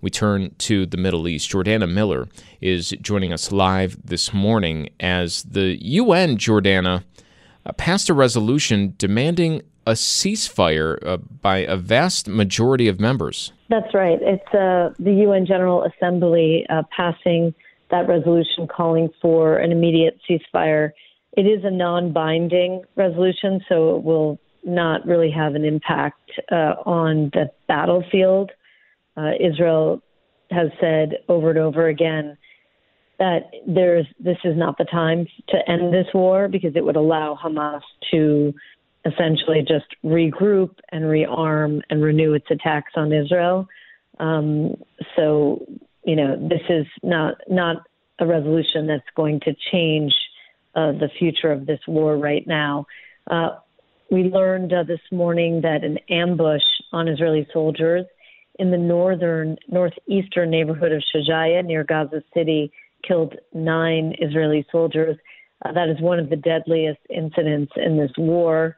We turn to the Middle East. Jordana Miller is joining us live this morning as the UN, Jordana, uh, passed a resolution demanding a ceasefire uh, by a vast majority of members. That's right. It's uh, the UN General Assembly uh, passing that resolution calling for an immediate ceasefire. It is a non binding resolution, so it will not really have an impact uh, on the battlefield. Uh, Israel has said over and over again that there's this is not the time to end this war because it would allow Hamas to essentially just regroup and rearm and renew its attacks on Israel. Um, so, you know, this is not not a resolution that's going to change uh, the future of this war right now. Uh, we learned uh, this morning that an ambush on Israeli soldiers in the northern northeastern neighborhood of Shajaya near Gaza City killed nine Israeli soldiers. Uh, that is one of the deadliest incidents in this war.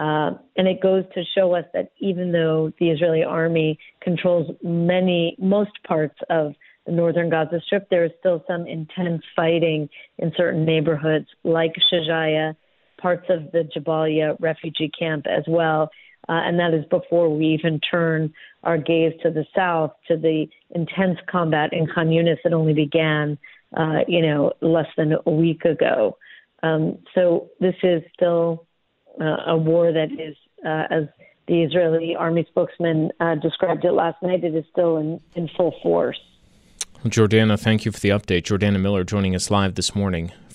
Uh, and it goes to show us that even though the Israeli army controls many, most parts of the northern Gaza Strip, there is still some intense fighting in certain neighborhoods like Shajaya, parts of the Jabalia refugee camp as well. Uh, and that is before we even turn our gaze to the south, to the intense combat in Khan Yunis that only began, uh, you know, less than a week ago. Um, so this is still uh, a war that is, uh, as the Israeli army spokesman uh, described it last night, it is still in, in full force. Jordana, thank you for the update. Jordana Miller joining us live this morning